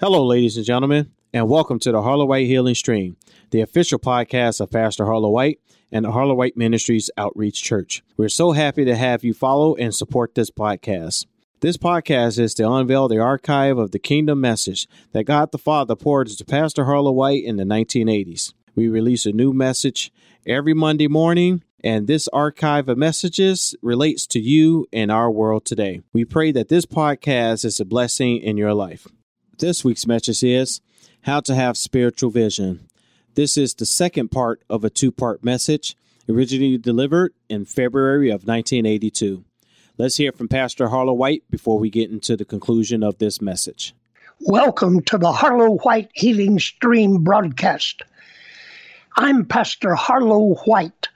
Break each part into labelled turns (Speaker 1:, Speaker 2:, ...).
Speaker 1: Hello, ladies and gentlemen, and welcome to the Harlow White Healing Stream, the official podcast of Pastor Harlow White and the Harlow White Ministries Outreach Church. We're so happy to have you follow and support this podcast. This podcast is to unveil the archive of the kingdom message that God the Father poured to Pastor Harlow White in the 1980s. We release a new message every Monday morning, and this archive of messages relates to you and our world today. We pray that this podcast is a blessing in your life. This week's message is How to Have Spiritual Vision. This is the second part of a two part message, originally delivered in February of 1982. Let's hear from Pastor Harlow White before we get into the conclusion of this message.
Speaker 2: Welcome to the Harlow White Healing Stream broadcast. I'm Pastor Harlow White.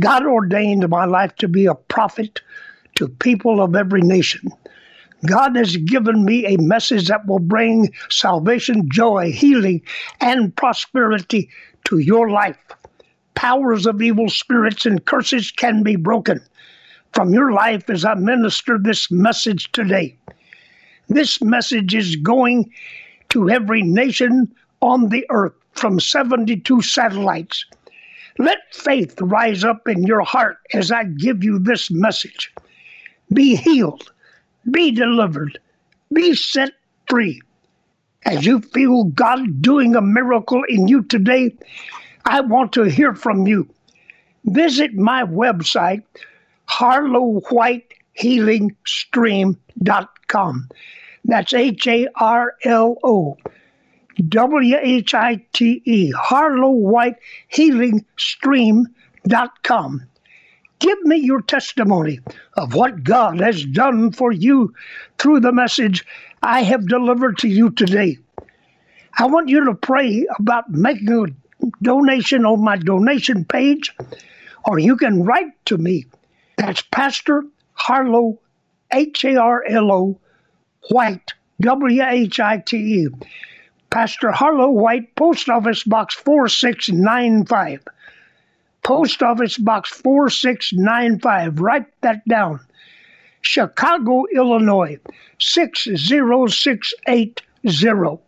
Speaker 2: God ordained my life to be a prophet to people of every nation. God has given me a message that will bring salvation, joy, healing, and prosperity to your life. Powers of evil spirits and curses can be broken from your life as I minister this message today. This message is going to every nation on the earth from 72 satellites. Let faith rise up in your heart as I give you this message. Be healed, be delivered, be set free. As you feel God doing a miracle in you today, I want to hear from you. Visit my website, harlowwhitehealingstream.com. That's H A R L O W H I T E, harlowwhitehealingstream.com. Give me your testimony of what God has done for you through the message I have delivered to you today. I want you to pray about making a donation on my donation page, or you can write to me. That's Pastor Harlow, H A R L O, White, W H I T E. Pastor Harlow White, Post Office Box 4695. Post Office Box 4695. Write that down. Chicago, Illinois 60680.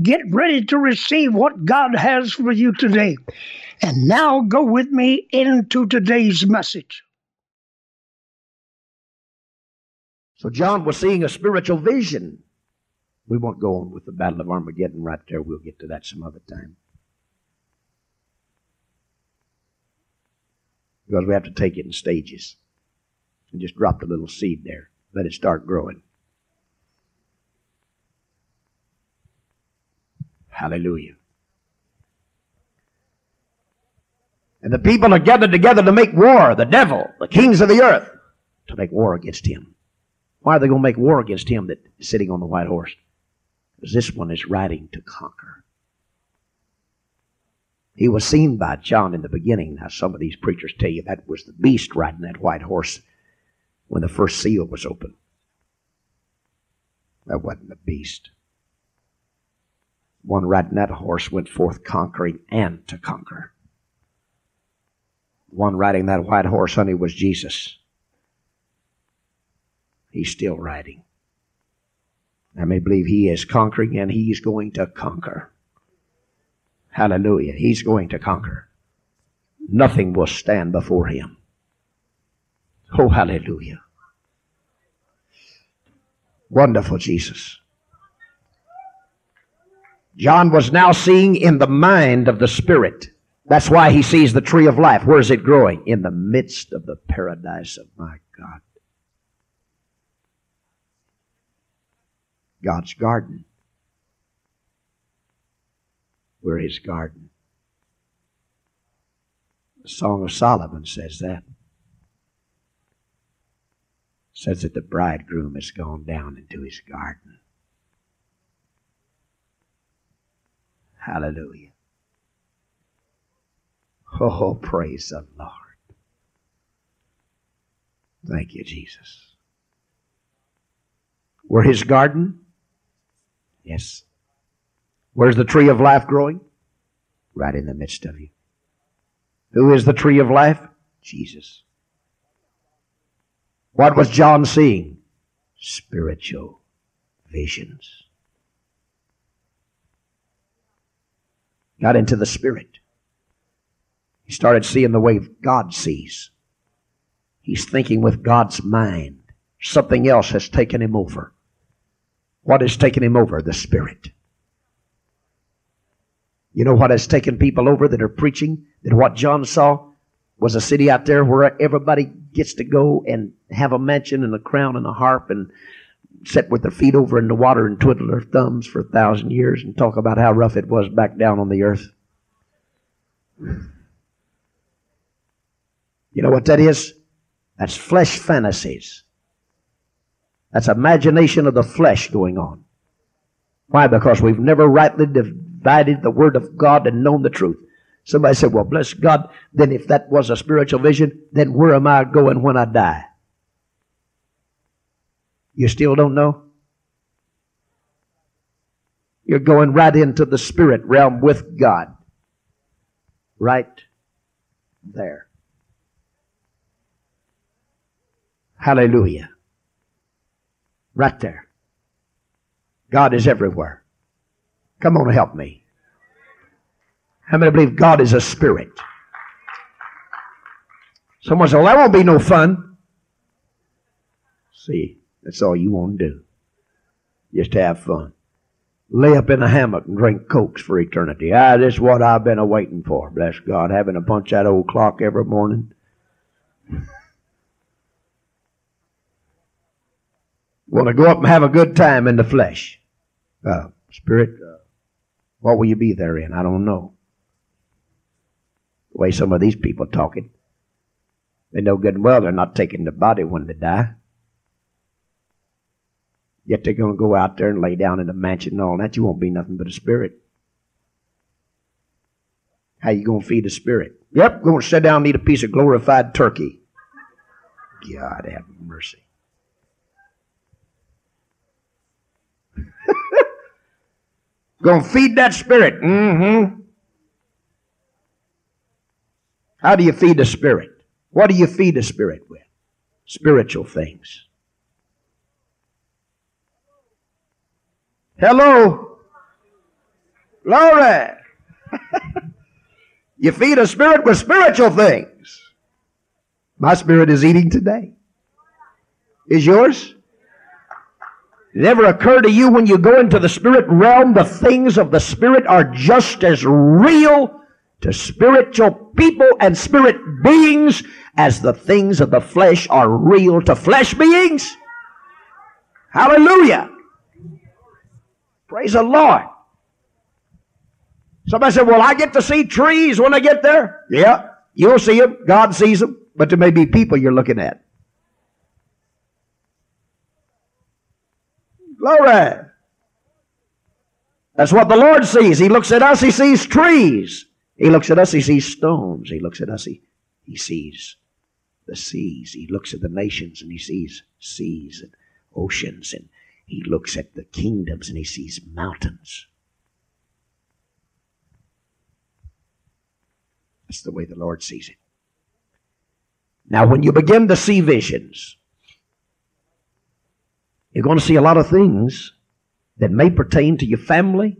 Speaker 2: Get ready to receive what God has for you today. And now go with me into today's message.
Speaker 3: So John was seeing a spiritual vision. We won't go on with the Battle of Armageddon right there. We'll get to that some other time. Because we have to take it in stages. And just drop the little seed there. Let it start growing. Hallelujah. And the people are gathered together to make war, the devil, the kings of the earth, to make war against him. Why are they going to make war against him that is sitting on the white horse? Because this one is riding to conquer. He was seen by John in the beginning. Now, some of these preachers tell you that was the beast riding that white horse when the first seal was opened. That wasn't the beast. One riding that horse went forth conquering and to conquer. One riding that white horse, honey, was Jesus. He's still riding. I may believe he is conquering and he's going to conquer. Hallelujah. He's going to conquer. Nothing will stand before him. Oh, hallelujah. Wonderful Jesus. John was now seeing in the mind of the Spirit. That's why he sees the tree of life. Where is it growing? In the midst of the paradise of my God. God's garden. We're his garden. The Song of Solomon says that. Says that the bridegroom has gone down into his garden. Hallelujah. Oh, praise the Lord. Thank you, Jesus. We're his garden. Yes. Where's the tree of life growing? Right in the midst of you. Who is the tree of life? Jesus. What was John seeing? Spiritual visions. Got into the spirit. He started seeing the way God sees. He's thinking with God's mind. Something else has taken him over. What has taken him over? The spirit. You know what has taken people over that are preaching? That what John saw was a city out there where everybody gets to go and have a mansion and a crown and a harp and sit with their feet over in the water and twiddle their thumbs for a thousand years and talk about how rough it was back down on the earth. You know what that is? That's flesh fantasies. That's imagination of the flesh going on. Why? Because we've never rightly divided the Word of God and known the truth. Somebody said, Well, bless God, then if that was a spiritual vision, then where am I going when I die? You still don't know? You're going right into the spirit realm with God. Right there. Hallelujah. Right there. God is everywhere. Come on, help me. How many believe God is a spirit? Someone said, Well, that won't be no fun. See, that's all you want to do. Just have fun. Lay up in a hammock and drink cokes for eternity. Ah, this is what I've been awaiting for. Bless God, having to punch that old clock every morning. Want to go up and have a good time in the flesh. Uh, spirit, uh, what will you be therein? I don't know. The way some of these people talking. They know good and well they're not taking the body when they die. Yet they're going to go out there and lay down in the mansion and all that. You won't be nothing but a spirit. How you going to feed the spirit? Yep, going to sit down and eat a piece of glorified turkey. God have mercy. Gonna feed that spirit. Mm-hmm. How do you feed the spirit? What do you feed the spirit with? Spiritual things. Hello? Glory! you feed a spirit with spiritual things. My spirit is eating today. Is yours? It ever occur to you when you go into the spirit realm, the things of the spirit are just as real to spiritual people and spirit beings as the things of the flesh are real to flesh beings? Hallelujah. Praise the Lord. Somebody said, Well, I get to see trees when I get there. Yeah, you'll see them. God sees them. But there may be people you're looking at. Glory. That's what the Lord sees. He looks at us, He sees trees. He looks at us, He sees stones. He looks at us, He, he sees the seas. He looks at the nations and He sees seas and oceans. And He looks at the kingdoms and He sees mountains. That's the way the Lord sees it. Now, when you begin to see visions, you're going to see a lot of things that may pertain to your family.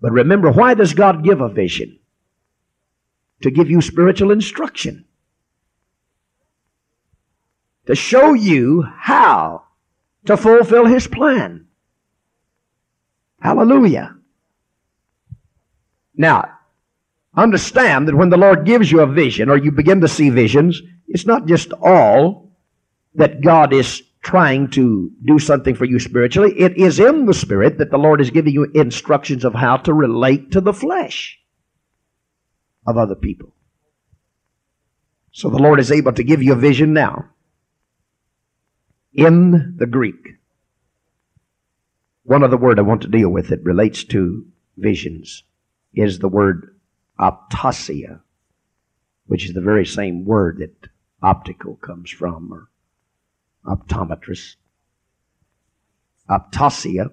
Speaker 3: But remember, why does God give a vision? To give you spiritual instruction. To show you how to fulfill His plan. Hallelujah. Now, understand that when the Lord gives you a vision or you begin to see visions, it's not just all that God is trying to do something for you spiritually. It is in the spirit that the Lord is giving you instructions of how to relate to the flesh of other people. So the Lord is able to give you a vision now. In the Greek, one other word I want to deal with that relates to visions is the word optasia, which is the very same word that optical comes from, or optometrist, optasia,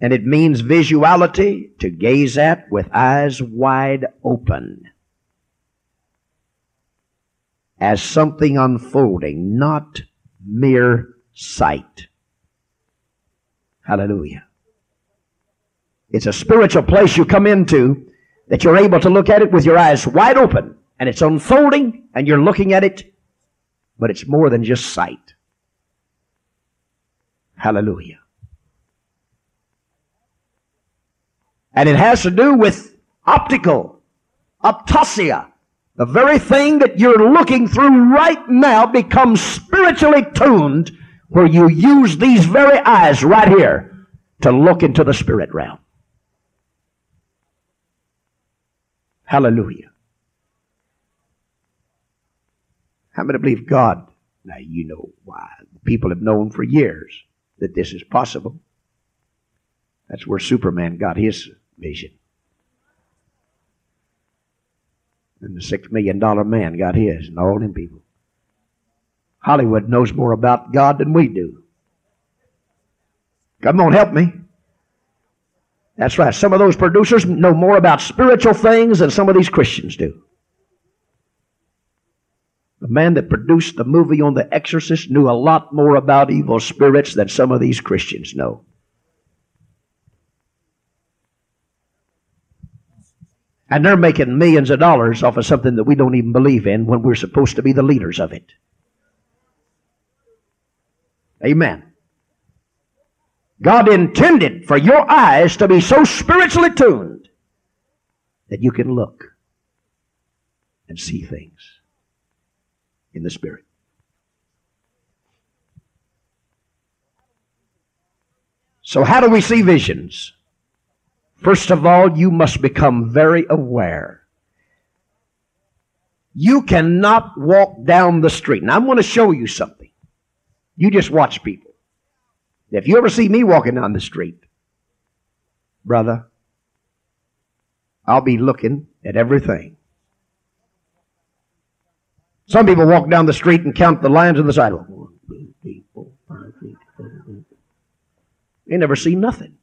Speaker 3: and it means visuality to gaze at with eyes wide open as something unfolding, not mere sight. Hallelujah. It's a spiritual place you come into that you're able to look at it with your eyes wide open and it's unfolding and you're looking at it, but it's more than just sight. Hallelujah. And it has to do with optical, optasia. The very thing that you're looking through right now becomes spiritually tuned where you use these very eyes right here to look into the spirit realm. Hallelujah. How many believe God? Now you know why. People have known for years that this is possible. That's where Superman got his vision. And the six million dollar man got his, and all them people. Hollywood knows more about God than we do. Come on, help me. That's right. Some of those producers know more about spiritual things than some of these Christians do. The man that produced the movie on The Exorcist knew a lot more about evil spirits than some of these Christians know. And they're making millions of dollars off of something that we don't even believe in when we're supposed to be the leaders of it. Amen. God intended for your eyes to be so spiritually tuned that you can look and see things in the Spirit. So, how do we see visions? First of all, you must become very aware. You cannot walk down the street. And I'm going to show you something. You just watch people. If you ever see me walking down the street, brother, I'll be looking at everything. Some people walk down the street and count the lines on the sidewalk. They never see nothing.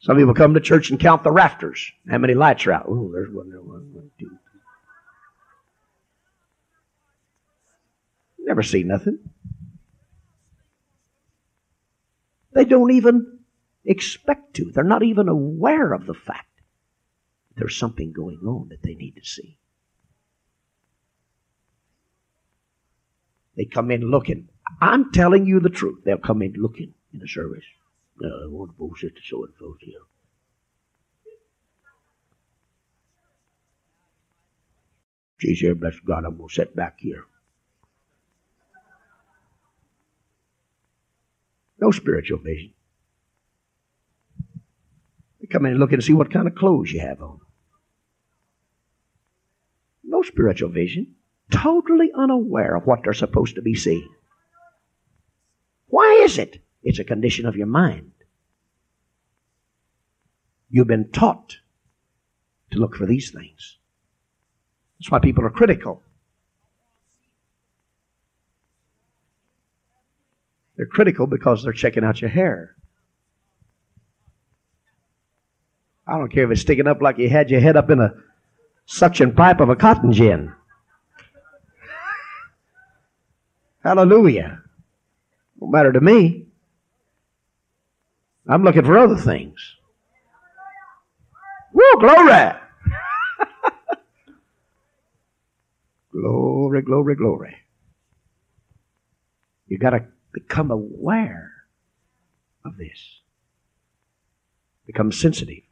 Speaker 3: Some people come to church and count the rafters. How many lights are out? Oh, there's one there, one, one, two. Never see nothing. They don't even expect to. They're not even aware of the fact there's something going on that they need to see. They come in looking. I'm telling you the truth. They'll come in looking in the service. I want to so and so here. Jesus, bless God, I'm going to sit back here. No spiritual vision. They come in and look and see what kind of clothes you have on. No spiritual vision. Totally unaware of what they're supposed to be seeing. Why is it? It's a condition of your mind. You've been taught to look for these things. That's why people are critical. They're critical because they're checking out your hair. I don't care if it's sticking up like you had your head up in a suction pipe of a cotton gin. Hallelujah. Don't matter to me. I'm looking for other things. Woo, glory! glory, glory, glory. You got to become aware of this. Become sensitive.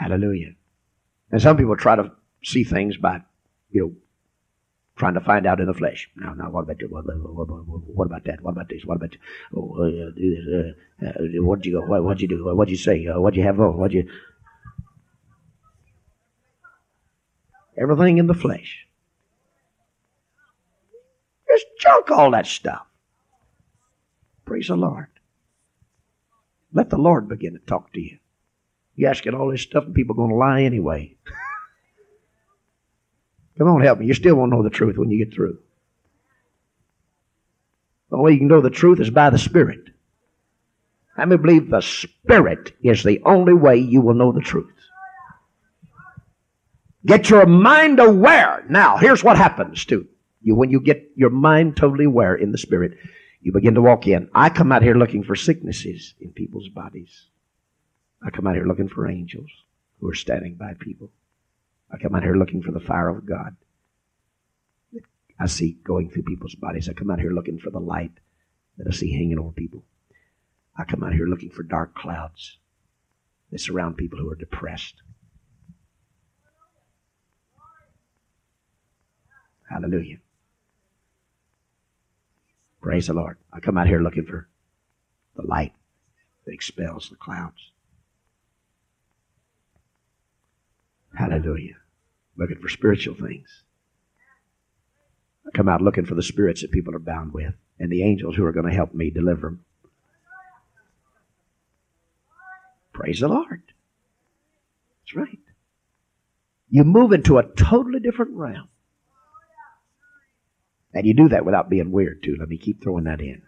Speaker 3: Hallelujah. And some people try to see things by, you know, trying to find out in the flesh. Now, now, what about what, what, what about that? What about this? What about oh, uh, do this? Uh, uh, what'd you? What, what'd you do? What'd you say? Uh, what'd you have on? What'd you? Everything in the flesh. Just junk all that stuff. Praise the Lord. Let the Lord begin to talk to you. You asking all this stuff, and people are going to lie anyway. Come on, help me. You still won't know the truth when you get through. The only way you can know the truth is by the Spirit. I believe the Spirit is the only way you will know the truth. Get your mind aware. Now, here's what happens to you when you get your mind totally aware in the Spirit. You begin to walk in. I come out here looking for sicknesses in people's bodies. I come out here looking for angels who are standing by people. I come out here looking for the fire of God. I see going through people's bodies. I come out here looking for the light that I see hanging over people. I come out here looking for dark clouds that surround people who are depressed. Hallelujah. Praise the Lord. I come out here looking for the light that expels the clouds. Hallelujah. Looking for spiritual things. I come out looking for the spirits that people are bound with and the angels who are going to help me deliver them. Praise the Lord. That's right. You move into a totally different realm. And you do that without being weird, too. Let me keep throwing that in.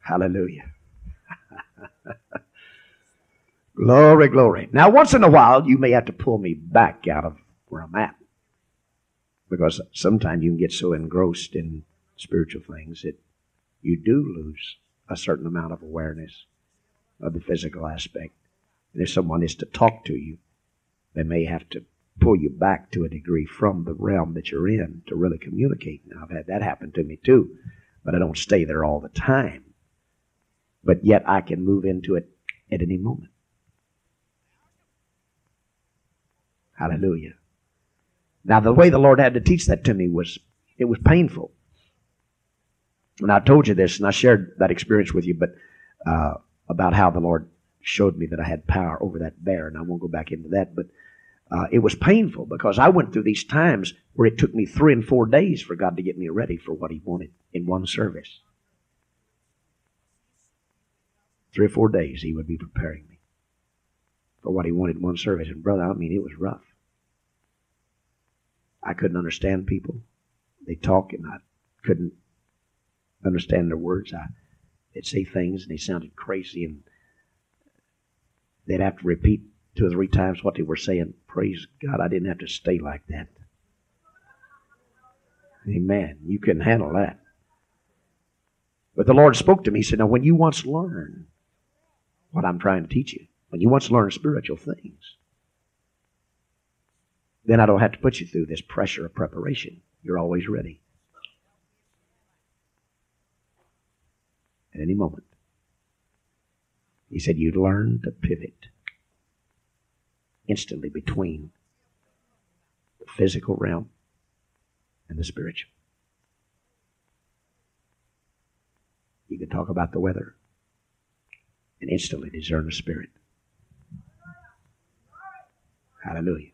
Speaker 3: Hallelujah. glory, glory. Now, once in a while, you may have to pull me back out of where I'm at. Because sometimes you can get so engrossed in spiritual things that you do lose a certain amount of awareness of the physical aspect. And if someone is to talk to you, they may have to pull you back to a degree from the realm that you're in to really communicate. Now, I've had that happen to me too, but I don't stay there all the time. But yet I can move into it at any moment. Hallelujah. Now, the way the Lord had to teach that to me was, it was painful. And I told you this, and I shared that experience with you, but uh, about how the Lord showed me that I had power over that bear, and I won't go back into that, but uh, it was painful because I went through these times where it took me three and four days for God to get me ready for what He wanted in one service. Three or four days He would be preparing me for what He wanted in one service. And, brother, I mean, it was rough. I couldn't understand people. They talk, and I couldn't understand their words. I, they'd say things, and they sounded crazy, and they'd have to repeat two or three times what they were saying. Praise God, I didn't have to stay like that. Amen. You can handle that. But the Lord spoke to me. He said, Now, when you once learn what I'm trying to teach you, when you once learn spiritual things, then I don't have to put you through this pressure of preparation. You're always ready. At any moment. He said, You learn to pivot instantly between the physical realm and the spiritual. You can talk about the weather and instantly discern the spirit. Hallelujah.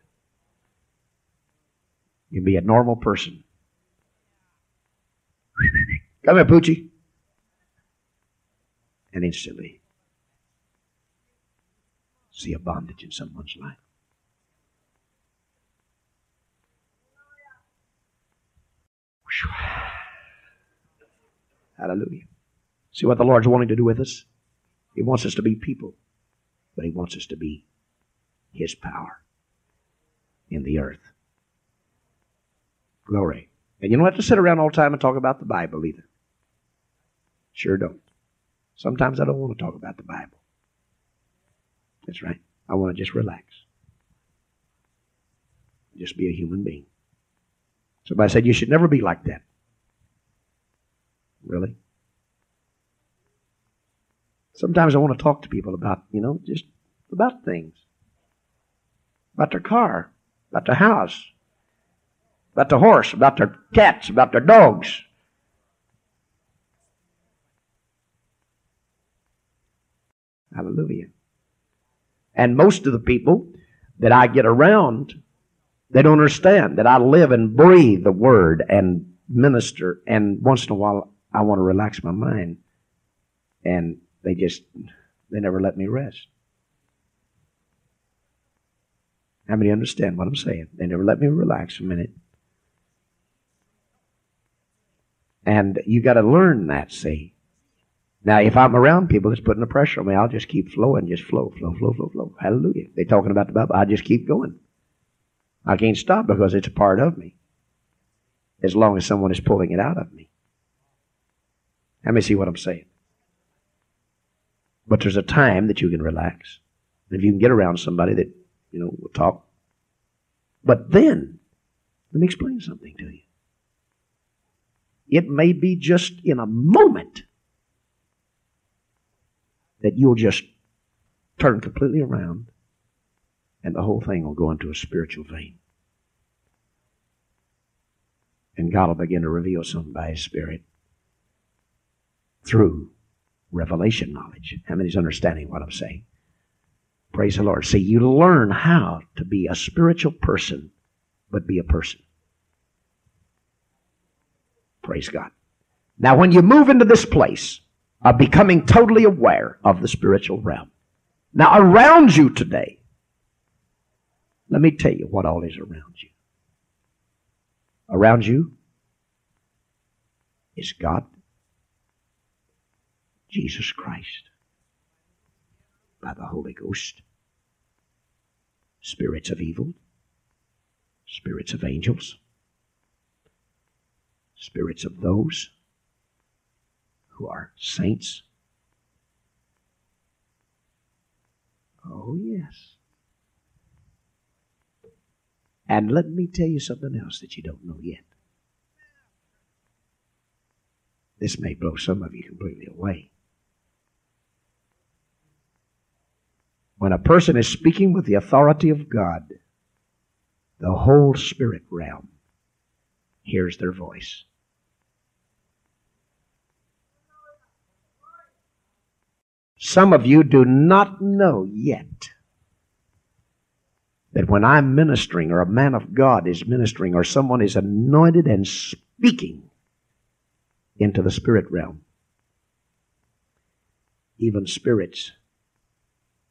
Speaker 3: You can be a normal person. Come here, Poochie. And instantly see a bondage in someone's life. Hallelujah. See what the Lord's wanting to do with us? He wants us to be people, but He wants us to be His power in the earth. Glory. And you don't have to sit around all the time and talk about the Bible either. Sure don't. Sometimes I don't want to talk about the Bible. That's right. I want to just relax. Just be a human being. Somebody said you should never be like that. Really? Sometimes I want to talk to people about, you know, just about things. About their car, about their house, about the horse, about their cats, about their dogs. Hallelujah. And most of the people that I get around, they don't understand that I live and breathe the word and minister. And once in a while, I want to relax my mind. And they just, they never let me rest. How many understand what I'm saying? They never let me relax a minute. And you got to learn that, see. Now, if I'm around people that's putting the pressure on me, I'll just keep flowing, just flow, flow, flow, flow, flow. Hallelujah. They're talking about the Bible. I just keep going. I can't stop because it's a part of me. as long as someone is pulling it out of me. Let me see what I'm saying. But there's a time that you can relax. And if you can get around somebody that, you know, will talk. But then, let me explain something to you. It may be just in a moment that you'll just turn completely around and the whole thing will go into a spiritual vein. And God will begin to reveal something by His Spirit through revelation knowledge. How many's understanding what I'm saying? Praise the Lord. See, you learn how to be a spiritual person, but be a person. Praise God. Now, when you move into this place of becoming totally aware of the spiritual realm, now around you today, let me tell you what all is around you. Around you is God, Jesus Christ, by the Holy Ghost, spirits of evil, spirits of angels, spirits of those who are saints. Oh, yes. And let me tell you something else that you don't know yet. This may blow some of you completely away. When a person is speaking with the authority of God, the whole spirit realm hears their voice. Some of you do not know yet that when I'm ministering, or a man of God is ministering, or someone is anointed and speaking into the spirit realm, even spirits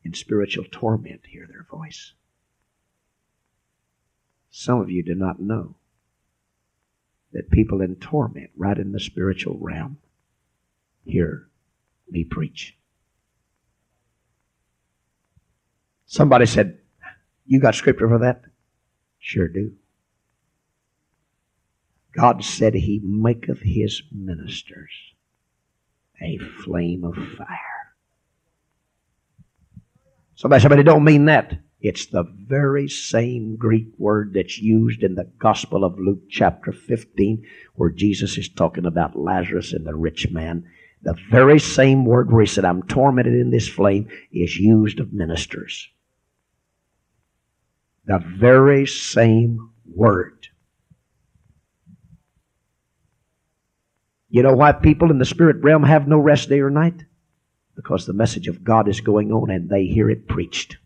Speaker 3: in spiritual torment hear their voice. Some of you do not know that people in torment, right in the spiritual realm, hear me preach. Somebody said, you got scripture for that? Sure do. God said he maketh his ministers a flame of fire. Somebody it don't mean that. It's the very same Greek word that's used in the Gospel of Luke chapter 15 where Jesus is talking about Lazarus and the rich man. The very same word where he said, I'm tormented in this flame is used of ministers. The very same word. You know why people in the spirit realm have no rest day or night? Because the message of God is going on and they hear it preached.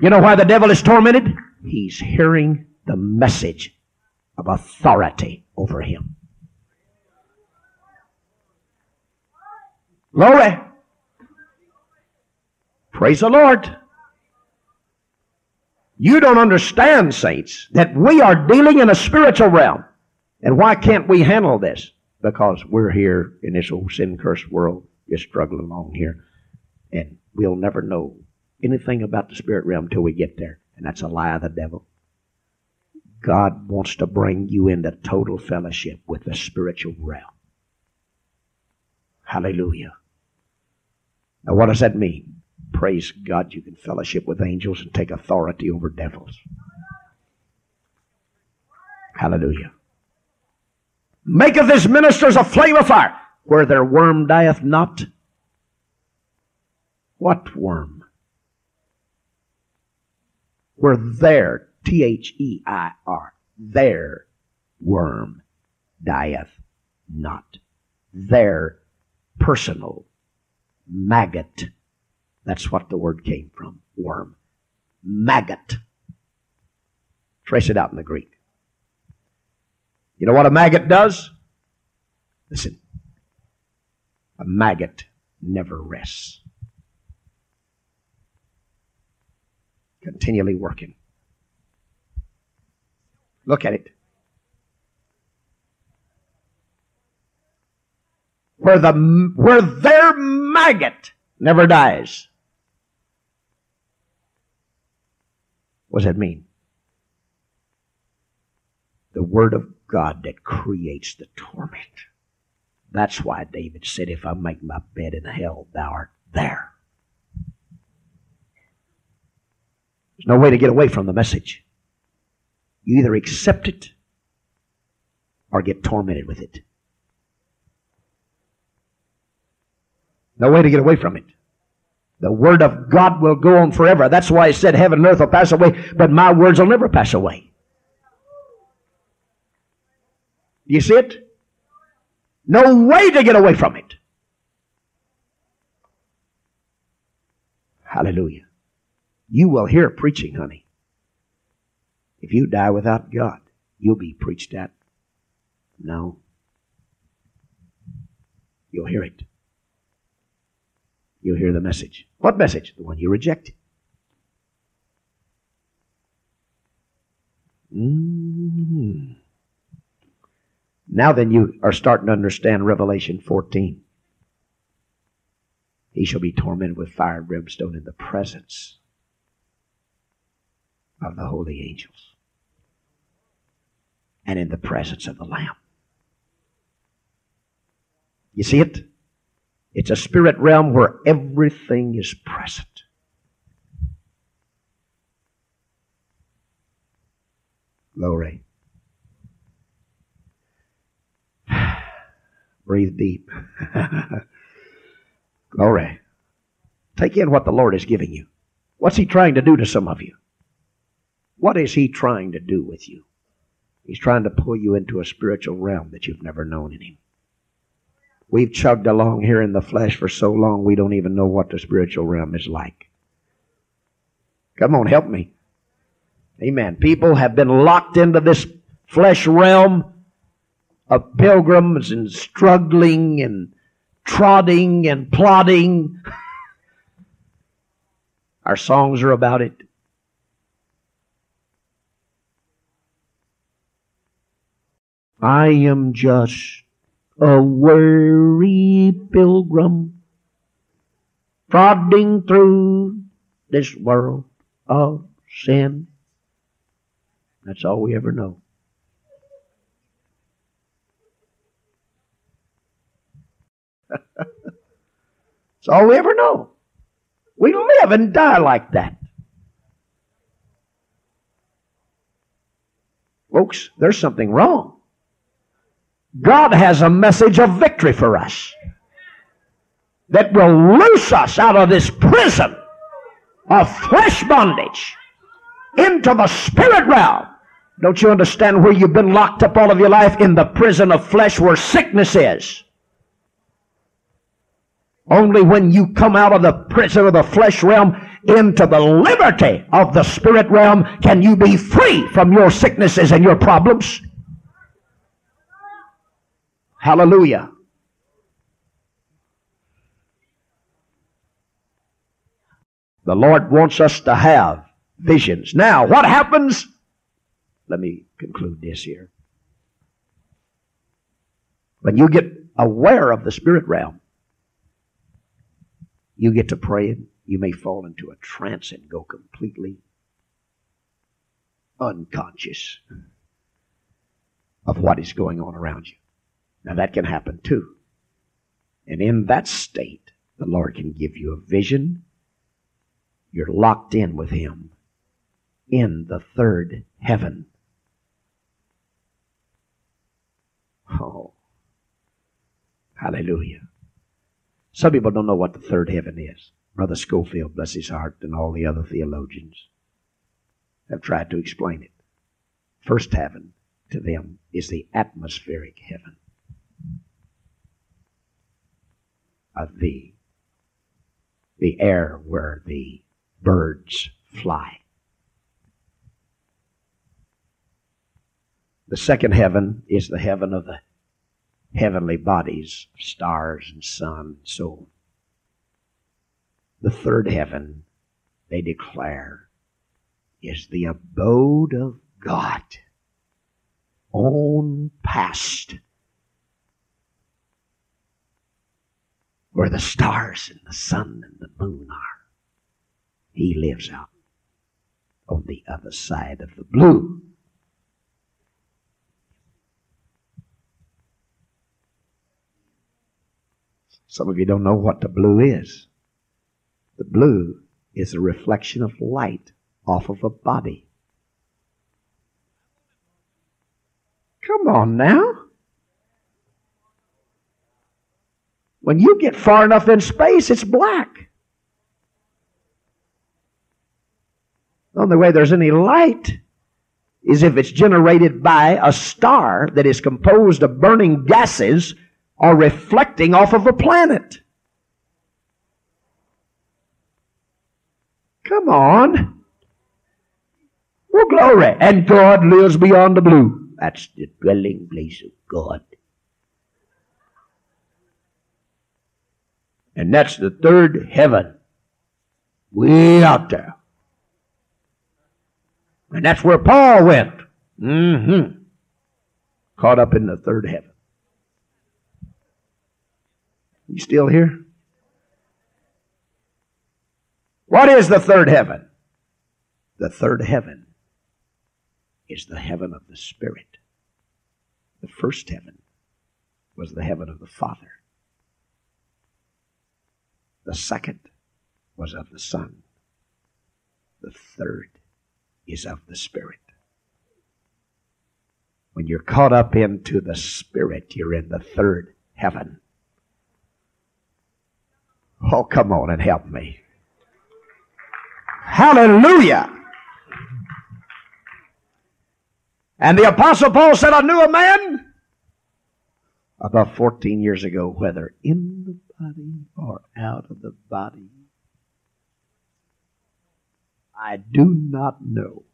Speaker 3: You know why the devil is tormented? He's hearing the message of authority over him. Glory. Praise the Lord. You don't understand, saints, that we are dealing in a spiritual realm. And why can't we handle this? Because we're here in this old sin cursed world, just struggling along here. And we'll never know anything about the spirit realm until we get there. And that's a lie of the devil. God wants to bring you into total fellowship with the spiritual realm. Hallelujah. Now, what does that mean? Praise God, you can fellowship with angels and take authority over devils. Hallelujah. Maketh his ministers a flame of fire, where their worm dieth not. What worm? Where their, T H E I R, their worm dieth not. Their personal maggot that's what the word came from worm. Maggot. Trace it out in the Greek. You know what a maggot does? Listen. A maggot never rests. Continually working. Look at it. Where the where their maggot never dies. What does that mean? The Word of God that creates the torment. That's why David said, If I make my bed in hell, thou art there. There's no way to get away from the message. You either accept it or get tormented with it. No way to get away from it. The word of God will go on forever. That's why he said heaven and earth will pass away, but my words will never pass away. You see it? No way to get away from it. Hallelujah. You will hear preaching, honey. If you die without God, you'll be preached at. No. You'll hear it. You'll hear the message. What message? The one you rejected. Mm. Now then, you are starting to understand Revelation 14. He shall be tormented with fire and brimstone in the presence of the holy angels and in the presence of the Lamb. You see it? It's a spirit realm where everything is present. Glory. Breathe deep. Glory. Take in what the Lord is giving you. What's He trying to do to some of you? What is He trying to do with you? He's trying to pull you into a spiritual realm that you've never known in Him. We've chugged along here in the flesh for so long we don't even know what the spiritual realm is like. Come on, help me. Amen. People have been locked into this flesh realm of pilgrims and struggling and trotting and plodding. Our songs are about it. I am just a weary pilgrim plodding through this world of sin. That's all we ever know. That's all we ever know. We live and die like that. Folks, there's something wrong. God has a message of victory for us that will loose us out of this prison of flesh bondage into the spirit realm. Don't you understand where you've been locked up all of your life? In the prison of flesh where sickness is. Only when you come out of the prison of the flesh realm into the liberty of the spirit realm can you be free from your sicknesses and your problems. Hallelujah. The Lord wants us to have visions. Now, what happens? Let me conclude this here. When you get aware of the spirit realm, you get to praying, you may fall into a trance and go completely unconscious of what is going on around you. Now that can happen too. And in that state, the Lord can give you a vision. You're locked in with Him in the third heaven. Oh, hallelujah. Some people don't know what the third heaven is. Brother Scofield, bless his heart, and all the other theologians have tried to explain it. First heaven to them is the atmospheric heaven of the the air where the birds fly. The second heaven is the heaven of the heavenly bodies, stars and sun and so on. The third heaven, they declare, is the abode of God on past where the stars and the sun and the moon are. He lives out on the other side of the blue. Some of you don't know what the blue is. The blue is a reflection of light off of a body. Come on now. When you get far enough in space, it's black. The only way there's any light is if it's generated by a star that is composed of burning gases or reflecting off of a planet. Come on. Well, glory. And God lives beyond the blue. That's the dwelling place of God. And that's the third heaven. Way out there. And that's where Paul went. Mm-hmm. Caught up in the third heaven. You still here? What is the third heaven? The third heaven is the heaven of the Spirit. The first heaven was the heaven of the Father. The second was of the Son. The third is of the Spirit. When you're caught up into the Spirit, you're in the third heaven. Oh, come on and help me. Hallelujah. And the Apostle Paul said, I knew a man about 14 years ago, whether in body or out of the body. I do not know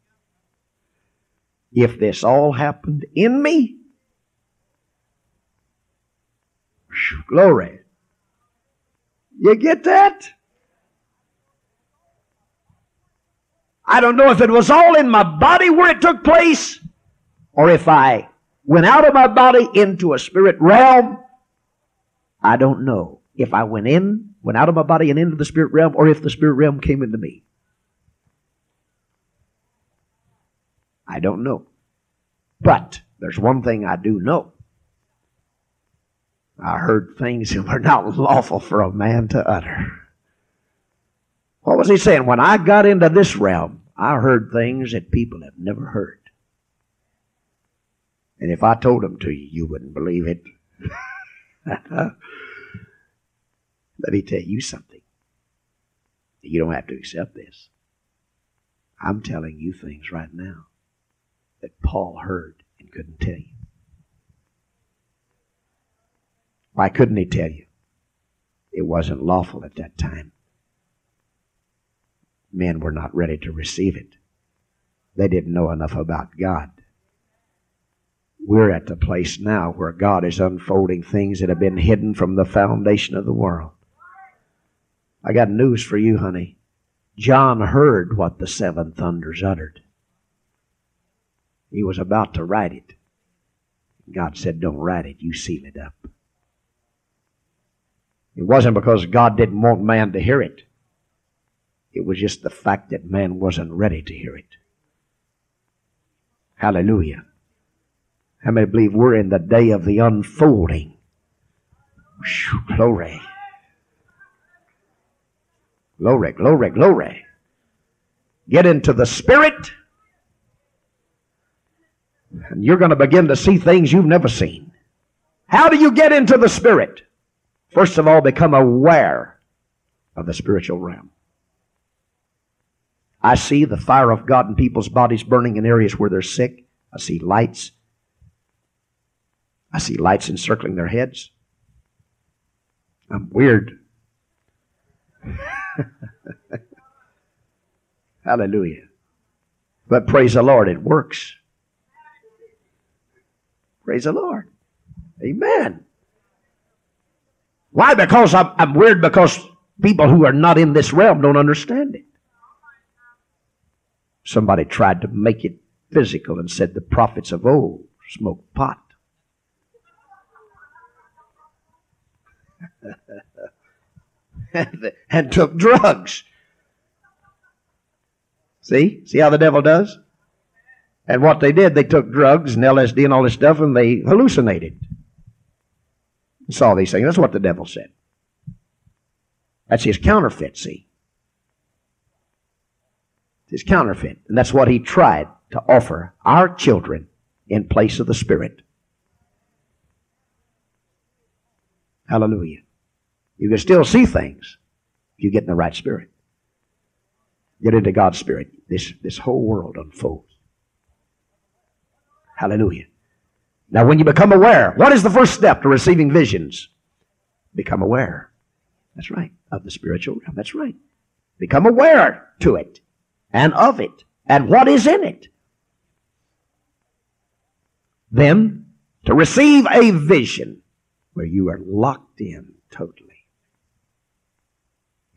Speaker 3: if this all happened in me. Glory. You get that? I don't know if it was all in my body where it took place, or if I went out of my body into a spirit realm. I don't know if I went in, went out of my body and into the spirit realm, or if the spirit realm came into me. I don't know. But there's one thing I do know. I heard things that were not lawful for a man to utter. What was he saying? When I got into this realm, I heard things that people have never heard. And if I told them to you, you wouldn't believe it. Let me tell you something. You don't have to accept this. I'm telling you things right now that Paul heard and couldn't tell you. Why couldn't he tell you? It wasn't lawful at that time. Men were not ready to receive it. They didn't know enough about God. We're at the place now where God is unfolding things that have been hidden from the foundation of the world. I got news for you, honey. John heard what the seven thunders uttered. He was about to write it. God said, Don't write it, you seal it up. It wasn't because God didn't want man to hear it. It was just the fact that man wasn't ready to hear it. Hallelujah. How many believe we're in the day of the unfolding? Whew, glory. Glory, glory, glory. Get into the Spirit, and you're going to begin to see things you've never seen. How do you get into the Spirit? First of all, become aware of the spiritual realm. I see the fire of God in people's bodies burning in areas where they're sick. I see lights. I see lights encircling their heads. I'm weird. Hallelujah. But praise the Lord, it works. Praise the Lord. Amen. Why? Because I'm, I'm weird because people who are not in this realm don't understand it. Somebody tried to make it physical and said the prophets of old smoked pot. and took drugs. See? See how the devil does? And what they did, they took drugs and LSD and all this stuff and they hallucinated saw these things. That's what the devil said. That's his counterfeit, see? It's his counterfeit. And that's what he tried to offer our children in place of the Spirit. Hallelujah. You can still see things if you get in the right spirit. Get into God's spirit. This, this whole world unfolds. Hallelujah. Now, when you become aware, what is the first step to receiving visions? Become aware. That's right. Of the spiritual realm. That's right. Become aware to it and of it and what is in it. Then, to receive a vision where you are locked in totally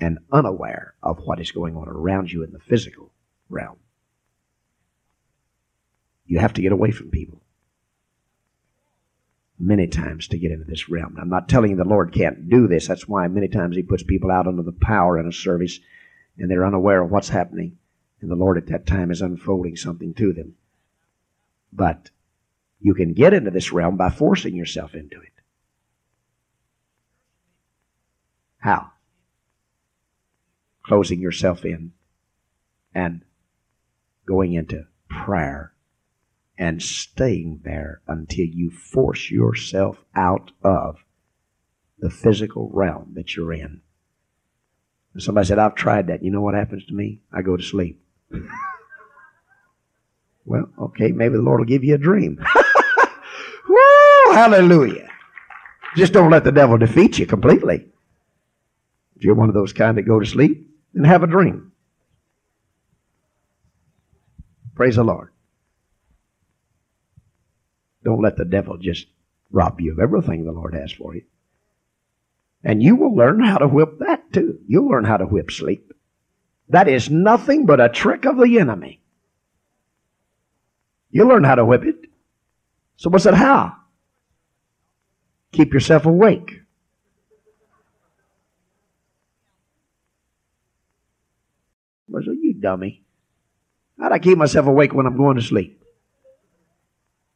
Speaker 3: and unaware of what is going on around you in the physical realm. You have to get away from people many times to get into this realm. I'm not telling you the Lord can't do this. That's why many times He puts people out under the power in a service and they're unaware of what's happening. And the Lord at that time is unfolding something to them. But you can get into this realm by forcing yourself into it. How? Closing yourself in and going into prayer and staying there until you force yourself out of the physical realm that you're in. And somebody said, I've tried that. You know what happens to me? I go to sleep. well, okay, maybe the Lord will give you a dream. Woo, hallelujah. Just don't let the devil defeat you completely. If you're one of those kind that go to sleep, then have a dream. Praise the Lord. Don't let the devil just rob you of everything the Lord has for you. And you will learn how to whip that too. You'll learn how to whip sleep. That is nothing but a trick of the enemy. You'll learn how to whip it. So what's it how? Keep yourself awake. Dummy. How'd I keep myself awake when I'm going to sleep?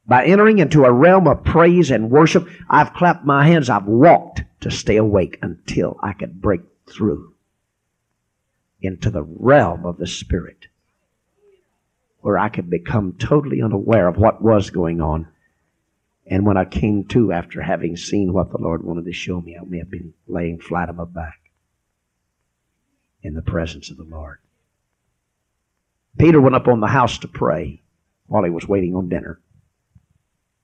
Speaker 3: By entering into a realm of praise and worship, I've clapped my hands, I've walked to stay awake until I could break through into the realm of the Spirit where I could become totally unaware of what was going on. And when I came to after having seen what the Lord wanted to show me, I may have been laying flat on my back in the presence of the Lord. Peter went up on the house to pray while he was waiting on dinner.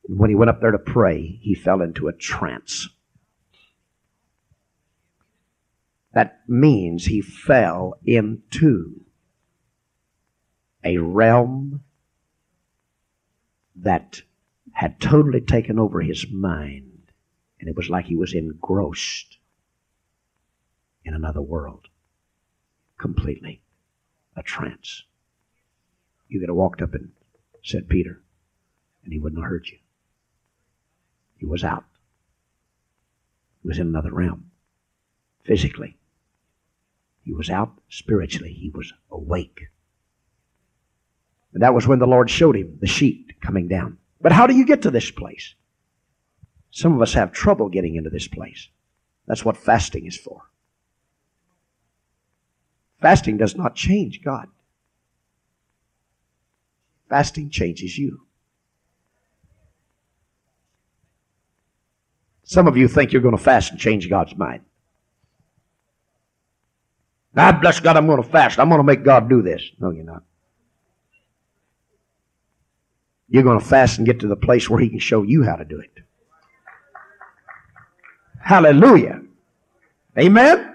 Speaker 3: And when he went up there to pray, he fell into a trance. That means he fell into a realm that had totally taken over his mind. And it was like he was engrossed in another world. Completely. A trance. You could have walked up and said, Peter, and he wouldn't have hurt you. He was out. He was in another realm. Physically. He was out spiritually. He was awake. And that was when the Lord showed him the sheet coming down. But how do you get to this place? Some of us have trouble getting into this place. That's what fasting is for. Fasting does not change God. Fasting changes you. Some of you think you're going to fast and change God's mind. I bless God, I'm going to fast. I'm going to make God do this. No, you're not. You're going to fast and get to the place where He can show you how to do it. Hallelujah. Amen.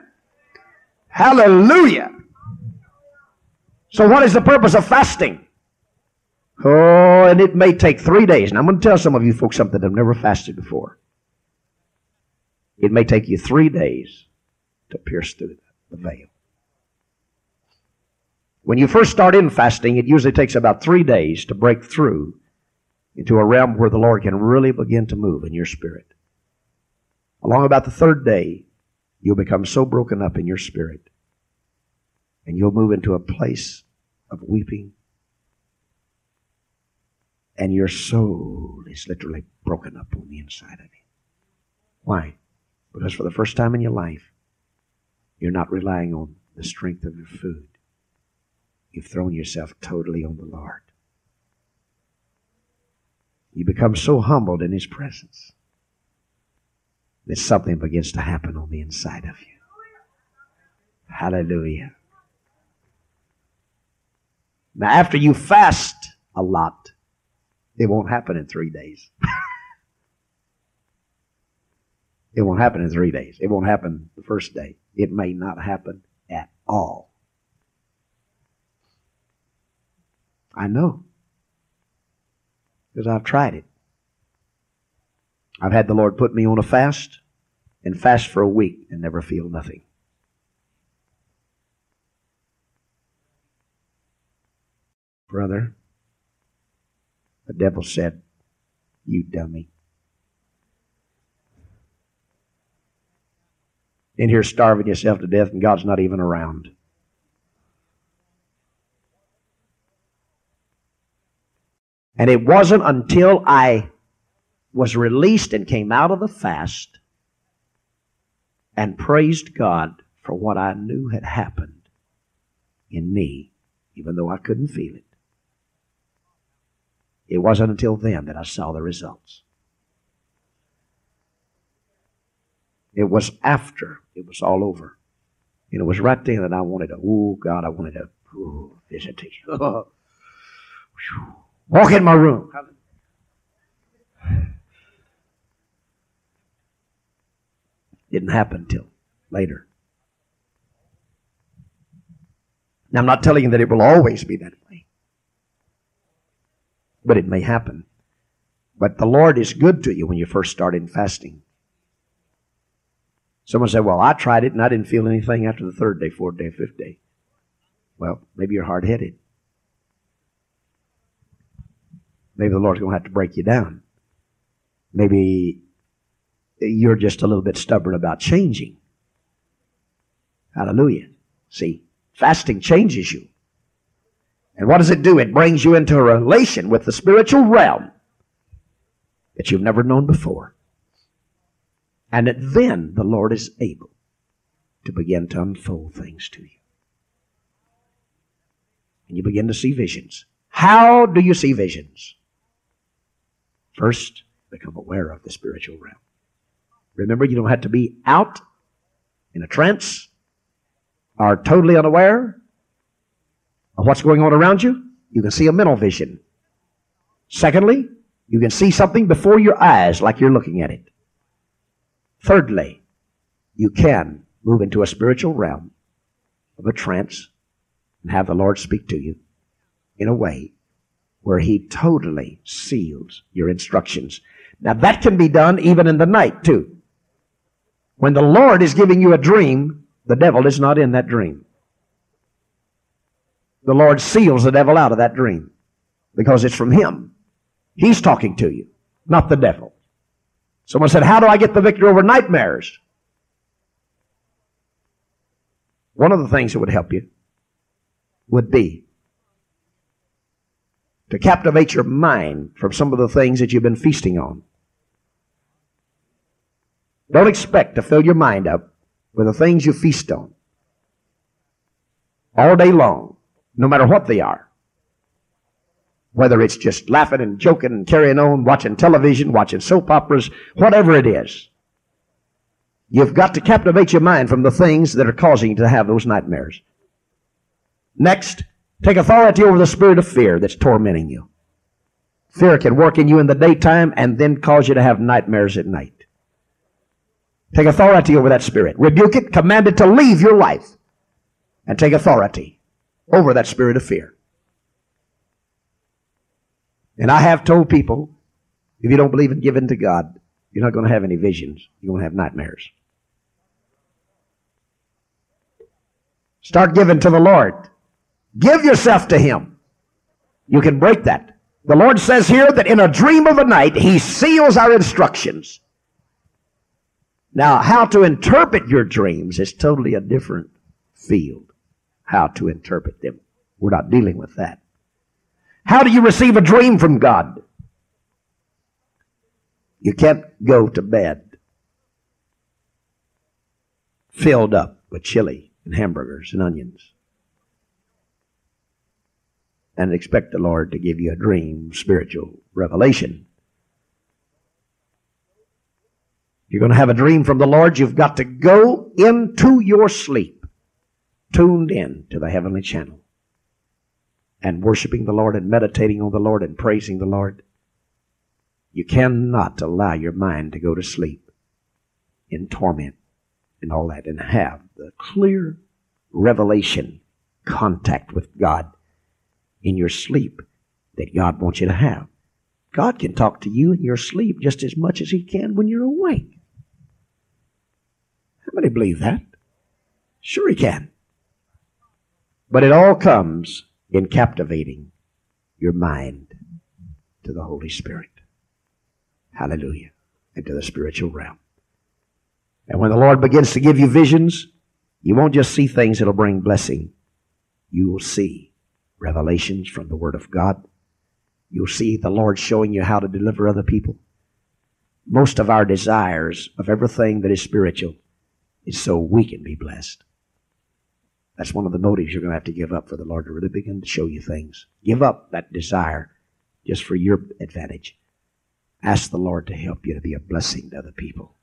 Speaker 3: Hallelujah. So, what is the purpose of fasting? Oh, and it may take three days. And I'm going to tell some of you folks something that have never fasted before. It may take you three days to pierce through the veil. When you first start in fasting, it usually takes about three days to break through into a realm where the Lord can really begin to move in your spirit. Along about the third day, you'll become so broken up in your spirit, and you'll move into a place of weeping, and your soul is literally broken up on the inside of you. Why? Because for the first time in your life, You're not relying on the strength of your food. You've thrown yourself totally on the Lord. You become so humbled in His presence that something begins to happen on the inside of you. Hallelujah. Now, after you fast a lot, it won't happen in three days. it won't happen in three days. It won't happen the first day. It may not happen at all. I know. Because I've tried it. I've had the Lord put me on a fast and fast for a week and never feel nothing. Brother, the devil said, You dummy. In here starving yourself to death and God's not even around. And it wasn't until I was released and came out of the fast and praised God for what I knew had happened in me, even though I couldn't feel it. It wasn't until then that I saw the results. It was after it was all over. And it was right then that I wanted to, oh God, I wanted to ooh, visit you. Oh, walk in my room. Didn't happen until later. Now, I'm not telling you that it will always be that way, but it may happen. But the Lord is good to you when you first start in fasting. Someone said, Well, I tried it and I didn't feel anything after the third day, fourth day, fifth day. Well, maybe you're hard headed. Maybe the Lord's going to have to break you down. Maybe you're just a little bit stubborn about changing. Hallelujah. See, fasting changes you. And what does it do? It brings you into a relation with the spiritual realm that you've never known before. And that then the Lord is able to begin to unfold things to you. And you begin to see visions. How do you see visions? First, become aware of the spiritual realm. Remember, you don't have to be out in a trance or totally unaware of what's going on around you. You can see a mental vision. Secondly, you can see something before your eyes like you're looking at it. Thirdly, you can move into a spiritual realm of a trance and have the Lord speak to you in a way where he totally seals your instructions. Now that can be done even in the night too. When the Lord is giving you a dream, the devil is not in that dream. The Lord seals the devil out of that dream because it's from him. He's talking to you, not the devil. Someone said, how do I get the victory over nightmares? One of the things that would help you would be to captivate your mind from some of the things that you've been feasting on. Don't expect to fill your mind up with the things you feast on all day long, no matter what they are. Whether it's just laughing and joking and carrying on, watching television, watching soap operas, whatever it is. You've got to captivate your mind from the things that are causing you to have those nightmares. Next, Take authority over the spirit of fear that's tormenting you. Fear can work in you in the daytime and then cause you to have nightmares at night. Take authority over that spirit. Rebuke it, command it to leave your life. And take authority over that spirit of fear. And I have told people, if you don't believe in giving to God, you're not going to have any visions. You're going to have nightmares. Start giving to the Lord. Give yourself to Him. You can break that. The Lord says here that in a dream of the night, He seals our instructions. Now, how to interpret your dreams is totally a different field. How to interpret them. We're not dealing with that. How do you receive a dream from God? You can't go to bed filled up with chili and hamburgers and onions. And expect the Lord to give you a dream, spiritual revelation. You're going to have a dream from the Lord. You've got to go into your sleep, tuned in to the heavenly channel, and worshiping the Lord and meditating on the Lord and praising the Lord. You cannot allow your mind to go to sleep in torment and all that and have the clear revelation contact with God in your sleep that God wants you to have. God can talk to you in your sleep just as much as He can when you're awake. How many believe that? Sure, He can. But it all comes in captivating your mind to the Holy Spirit. Hallelujah. And to the spiritual realm. And when the Lord begins to give you visions, you won't just see things that'll bring blessing. You will see revelations from the Word of God. You'll see the Lord showing you how to deliver other people. Most of our desires of everything that is spiritual is so we can be blessed. That's one of the motives you're going to have to give up for the Lord to really begin to show you things. Give up that desire just for your advantage. Ask the Lord to help you to be a blessing to other people.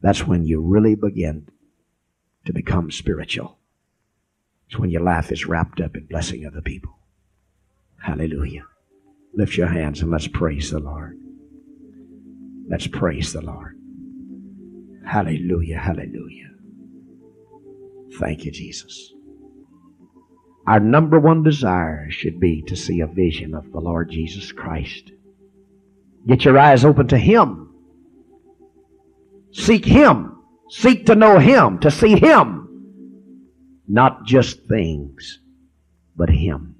Speaker 3: That's when you really begin to become spiritual. It's when your life is wrapped up in blessing other people. Hallelujah. Lift your hands and let's praise the Lord. Let's praise the Lord. Hallelujah, hallelujah. Thank you, Jesus. Our number one desire should be to see a vision of the Lord Jesus Christ. Get your eyes open to Him. Seek Him. Seek to know Him, to see Him. Not just things, but Him.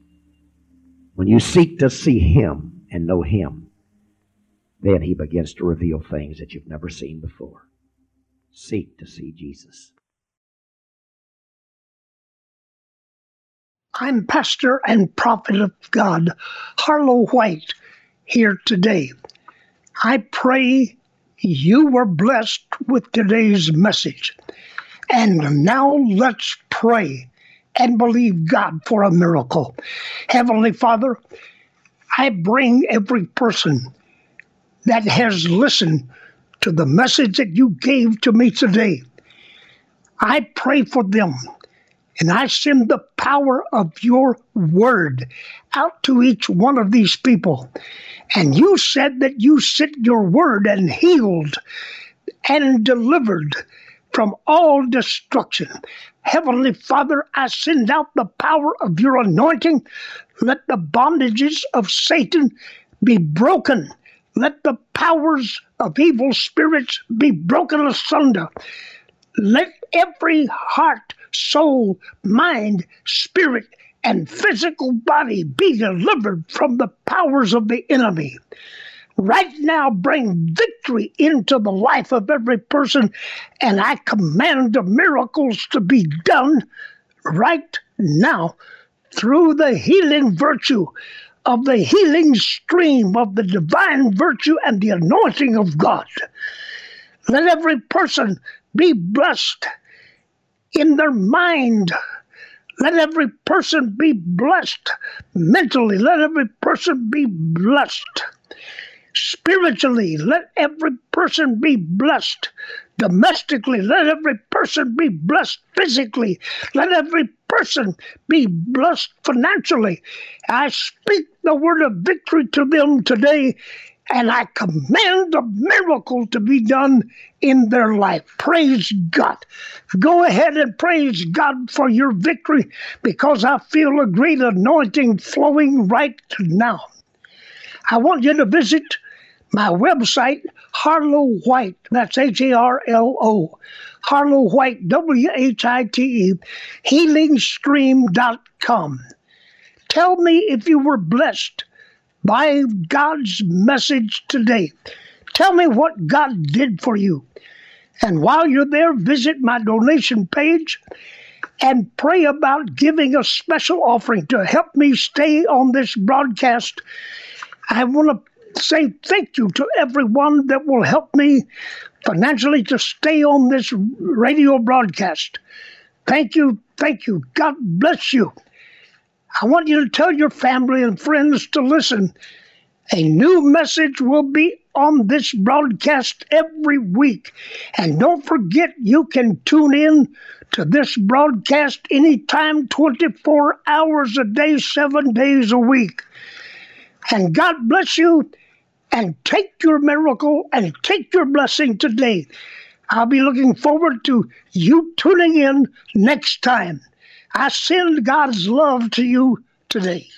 Speaker 3: When you seek to see Him and know Him, then He begins to reveal things that you've never seen before. Seek to see Jesus.
Speaker 2: I'm pastor and prophet of God, Harlo White, here today. I pray you were blessed with today's message. And now let's pray and believe God for a miracle. Heavenly Father, I bring every person that has listened to the message that you gave to me today. I pray for them and I send the power of your word out to each one of these people. And you said that you sent your word and healed and delivered from all destruction. Heavenly Father, I send out the power of your anointing. Let the bondages of Satan be broken. Let the powers of evil spirits be broken asunder. Let every heart, soul, mind, spirit, and physical body be delivered from the powers of the enemy. Right now, bring victory into the life of every person, and I command the miracles to be done right now through the healing virtue of the healing stream of the divine virtue and the anointing of God. Let every person be blessed in their mind. Let every person be blessed mentally. Let every person be blessed spiritually. Let every person be blessed domestically. Let every person be blessed physically. Let every person be blessed financially. I speak the word of victory to them today and I command a miracle to be done in their life. Praise God. Go ahead and praise God for your victory because I feel a great anointing flowing right now. I want you to visit my website, Harlo White. That's H A R L O. Harlo White, W H I T E, healingstream.com. Tell me if you were blessed by God's message today. Tell me what God did for you. And while you're there, visit my donation page and pray about giving a special offering to help me stay on this broadcast. I want to say thank you to everyone that will help me financially to stay on this radio broadcast. Thank you. Thank you. God bless you. I want you to tell your family and friends to listen. A new message will be on this broadcast every week. And don't forget, you can tune in to this broadcast anytime, 24 hours a day, seven days a week. And God bless you and take your miracle and take your blessing today. I'll be looking forward to you tuning in next time. I send God's love to you today.